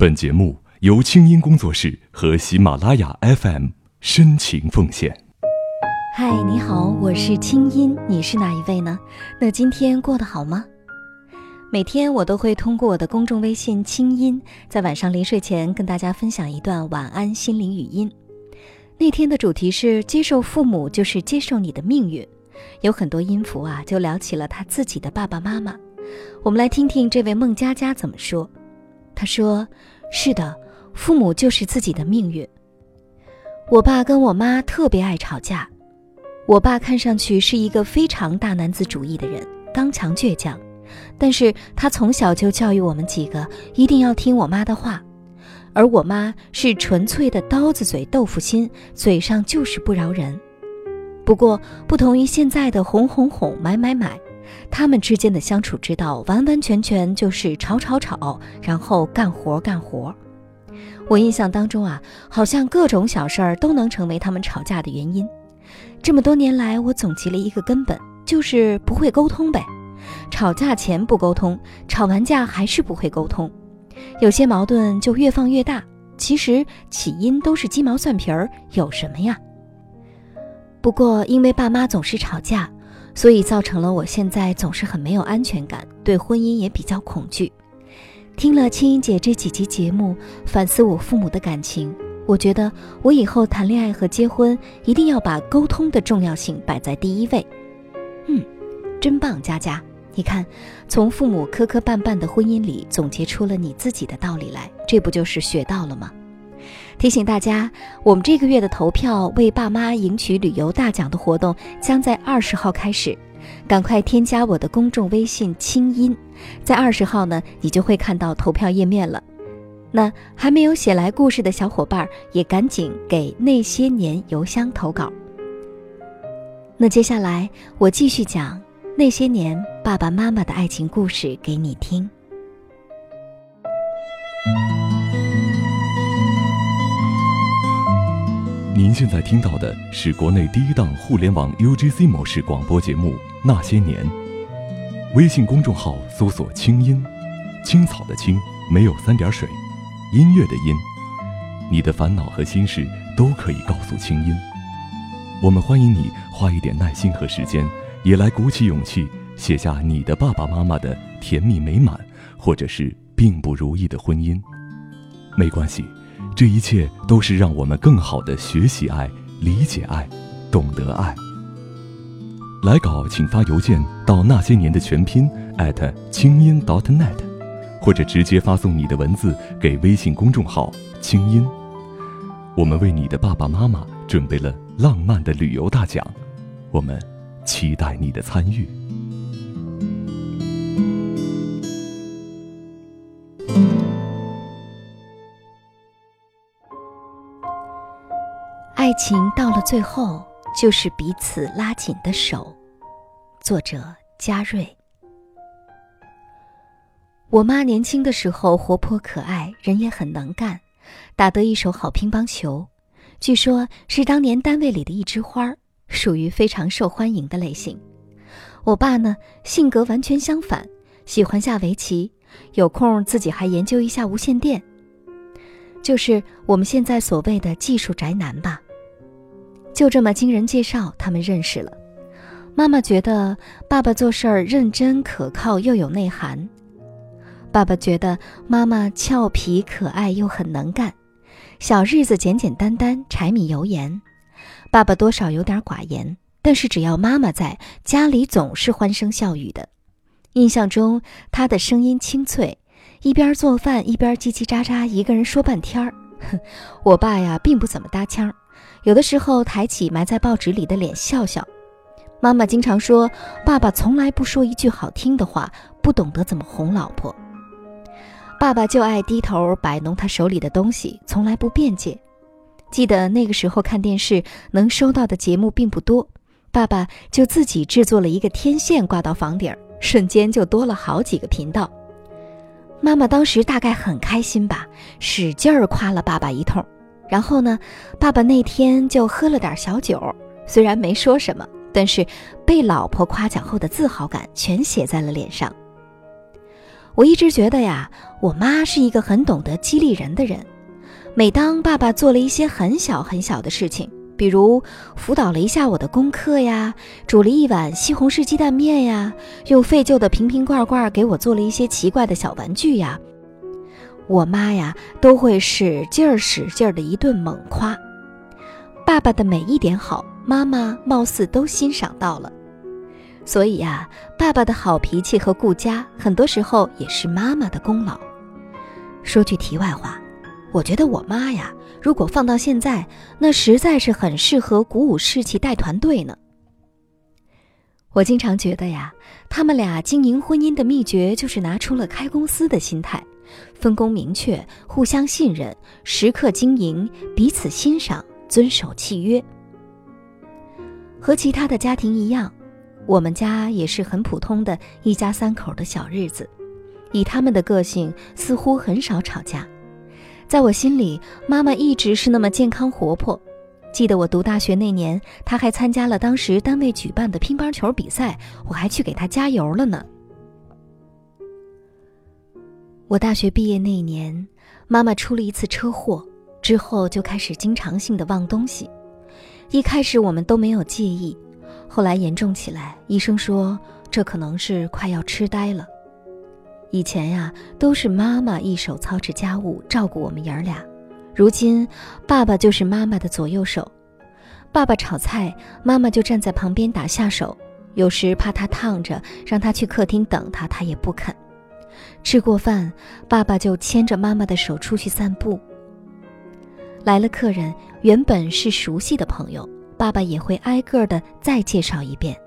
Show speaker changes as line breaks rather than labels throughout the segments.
本节目由清音工作室和喜马拉雅 FM 深情奉献。
嗨，你好，我是清音，你是哪一位呢？那今天过得好吗？每天我都会通过我的公众微信“清音”在晚上临睡前跟大家分享一段晚安心灵语音。那天的主题是接受父母就是接受你的命运，有很多音符啊，就聊起了他自己的爸爸妈妈。我们来听听这位孟佳佳怎么说。他说：“是的，父母就是自己的命运。我爸跟我妈特别爱吵架。我爸看上去是一个非常大男子主义的人，刚强倔强，但是他从小就教育我们几个一定要听我妈的话。而我妈是纯粹的刀子嘴豆腐心，嘴上就是不饶人。不过不同于现在的哄哄哄、买买买。”他们之间的相处之道，完完全全就是吵吵吵，然后干活干活。我印象当中啊，好像各种小事儿都能成为他们吵架的原因。这么多年来，我总结了一个根本，就是不会沟通呗。吵架前不沟通，吵完架还是不会沟通，有些矛盾就越放越大。其实起因都是鸡毛蒜皮儿，有什么呀？不过因为爸妈总是吵架。所以造成了我现在总是很没有安全感，对婚姻也比较恐惧。听了青音姐这几集节目，反思我父母的感情，我觉得我以后谈恋爱和结婚一定要把沟通的重要性摆在第一位。嗯，真棒，佳佳，你看，从父母磕磕绊绊的婚姻里总结出了你自己的道理来，这不就是学到了吗？提醒大家，我们这个月的投票为爸妈赢取旅游大奖的活动将在二十号开始，赶快添加我的公众微信“清音”，在二十号呢，你就会看到投票页面了。那还没有写来故事的小伙伴，也赶紧给那些年邮箱投稿。那接下来我继续讲那些年爸爸妈妈的爱情故事给你听。
您现在听到的是国内第一档互联网 UGC 模式广播节目《那些年》。微信公众号搜索“青音”，青草的青没有三点水，音乐的音。你的烦恼和心事都可以告诉青音。我们欢迎你花一点耐心和时间，也来鼓起勇气写下你的爸爸妈妈的甜蜜美满，或者是并不如意的婚姻。没关系。这一切都是让我们更好的学习爱、理解爱、懂得爱。来稿请发邮件到那些年的全拼艾特清音 .dot.net，或者直接发送你的文字给微信公众号“清音”。我们为你的爸爸妈妈准备了浪漫的旅游大奖，我们期待你的参与。
情到了最后，就是彼此拉紧的手。作者：嘉瑞。我妈年轻的时候活泼可爱，人也很能干，打得一手好乒乓球，据说是当年单位里的一枝花，属于非常受欢迎的类型。我爸呢，性格完全相反，喜欢下围棋，有空自己还研究一下无线电，就是我们现在所谓的技术宅男吧。就这么经人介绍，他们认识了。妈妈觉得爸爸做事儿认真可靠又有内涵，爸爸觉得妈妈俏皮可爱又很能干，小日子简简单单，柴米油盐。爸爸多少有点寡言，但是只要妈妈在家里，总是欢声笑语的。印象中，他的声音清脆，一边做饭一边叽叽喳喳，一个人说半天儿。我爸呀，并不怎么搭腔。有的时候抬起埋在报纸里的脸笑笑，妈妈经常说：“爸爸从来不说一句好听的话，不懂得怎么哄老婆。”爸爸就爱低头摆弄他手里的东西，从来不辩解。记得那个时候看电视能收到的节目并不多，爸爸就自己制作了一个天线挂到房顶，瞬间就多了好几个频道。妈妈当时大概很开心吧，使劲儿夸了爸爸一通。然后呢，爸爸那天就喝了点小酒，虽然没说什么，但是被老婆夸奖后的自豪感全写在了脸上。我一直觉得呀，我妈是一个很懂得激励人的人。每当爸爸做了一些很小很小的事情，比如辅导了一下我的功课呀，煮了一碗西红柿鸡蛋面呀，用废旧的瓶瓶罐罐给我做了一些奇怪的小玩具呀，我妈呀都会使劲儿使劲儿的一顿猛夸。爸爸的每一点好，妈妈貌似都欣赏到了。所以呀，爸爸的好脾气和顾家，很多时候也是妈妈的功劳。说句题外话，我觉得我妈呀，如果放到现在，那实在是很适合鼓舞士气、带团队呢。我经常觉得呀，他们俩经营婚姻的秘诀就是拿出了开公司的心态，分工明确，互相信任，时刻经营，彼此欣赏，遵守契约。和其他的家庭一样。我们家也是很普通的一家三口的小日子，以他们的个性，似乎很少吵架。在我心里，妈妈一直是那么健康活泼。记得我读大学那年，她还参加了当时单位举办的乒乓球比赛，我还去给她加油了呢。我大学毕业那年，妈妈出了一次车祸，之后就开始经常性的忘东西。一开始我们都没有介意。后来严重起来，医生说这可能是快要痴呆了。以前呀，都是妈妈一手操持家务，照顾我们爷儿俩。如今，爸爸就是妈妈的左右手。爸爸炒菜，妈妈就站在旁边打下手。有时怕他烫着，让他去客厅等他，他也不肯。吃过饭，爸爸就牵着妈妈的手出去散步。来了客人，原本是熟悉的朋友。爸爸也会挨个的再介绍一遍，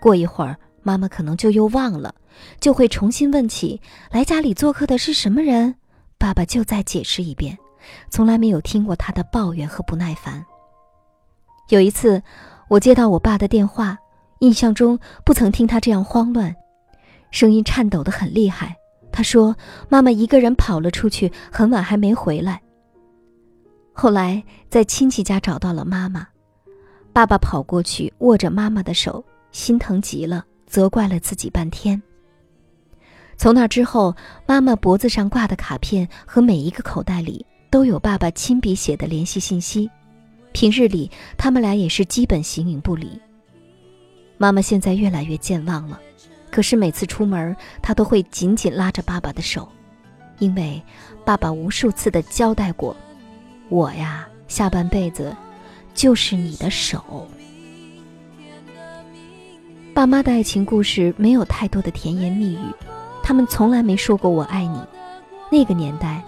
过一会儿，妈妈可能就又忘了，就会重新问起来家里做客的是什么人，爸爸就再解释一遍，从来没有听过他的抱怨和不耐烦。有一次，我接到我爸的电话，印象中不曾听他这样慌乱，声音颤抖得很厉害。他说：“妈妈一个人跑了出去，很晚还没回来。”后来在亲戚家找到了妈妈。爸爸跑过去握着妈妈的手，心疼极了，责怪了自己半天。从那之后，妈妈脖子上挂的卡片和每一个口袋里都有爸爸亲笔写的联系信息。平日里，他们俩也是基本形影不离。妈妈现在越来越健忘了，可是每次出门，他都会紧紧拉着爸爸的手，因为爸爸无数次的交代过：“我呀，下半辈子。”就是你的手。爸妈的爱情故事没有太多的甜言蜜语，他们从来没说过我爱你。那个年代，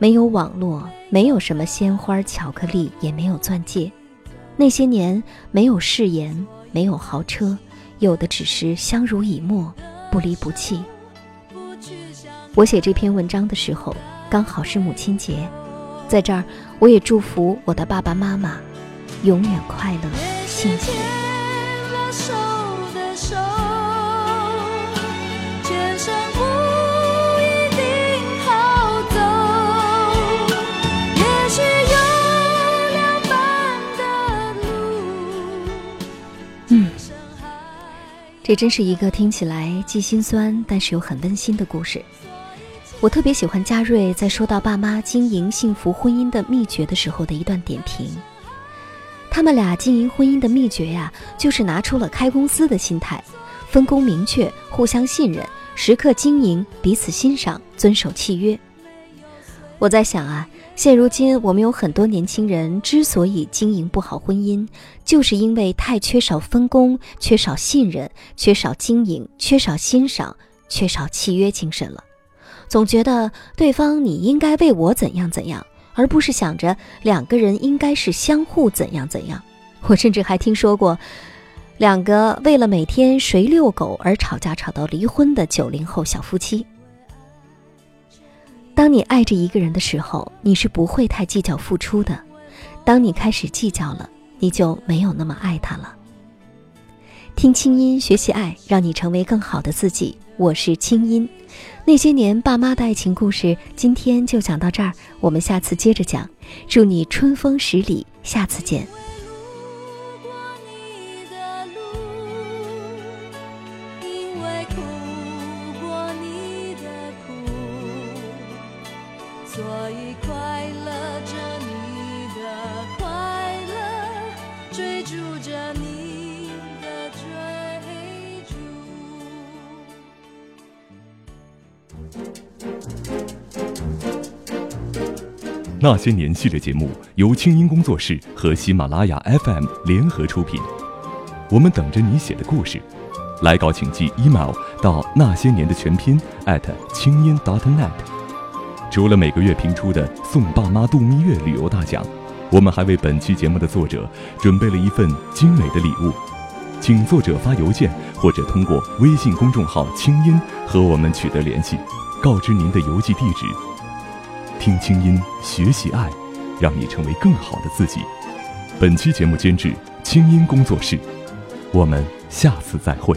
没有网络，没有什么鲜花、巧克力，也没有钻戒。那些年，没有誓言，没有豪车，有的只是相濡以沫，不离不弃。我写这篇文章的时候，刚好是母亲节，在这儿，我也祝福我的爸爸妈妈。永远快乐，幸福。这真是一个听起来既心酸，但是又很温馨的故事。我特别喜欢嘉瑞在说到爸妈经营幸福婚姻的秘诀的时候的一段点评。他们俩经营婚姻的秘诀呀，就是拿出了开公司的心态，分工明确，互相信任，时刻经营，彼此欣赏，遵守契约。我在想啊，现如今我们有很多年轻人之所以经营不好婚姻，就是因为太缺少分工，缺少信任，缺少经营，缺少欣赏，缺少契约精神了，总觉得对方你应该为我怎样怎样。而不是想着两个人应该是相互怎样怎样，我甚至还听说过，两个为了每天谁遛狗而吵架吵到离婚的九零后小夫妻。当你爱着一个人的时候，你是不会太计较付出的；当你开始计较了，你就没有那么爱他了。听清音，学习爱，让你成为更好的自己。我是清音。那些年爸妈的爱情故事，今天就讲到这儿，我们下次接着讲。祝你春风十里，下次见。
快乐着你的快乐，追逐着你的追逐。
那些年系列节目由清音工作室和喜马拉雅 FM 联合出品，我们等着你写的故事。来稿请寄 email 到那些年的全拼清音 .dot.net。除了每个月评出的送爸妈度蜜月旅游大奖，我们还为本期节目的作者准备了一份精美的礼物，请作者发邮件或者通过微信公众号“清音”和我们取得联系，告知您的邮寄地址。听清音，学习爱，让你成为更好的自己。本期节目监制清音工作室，我们下次再会。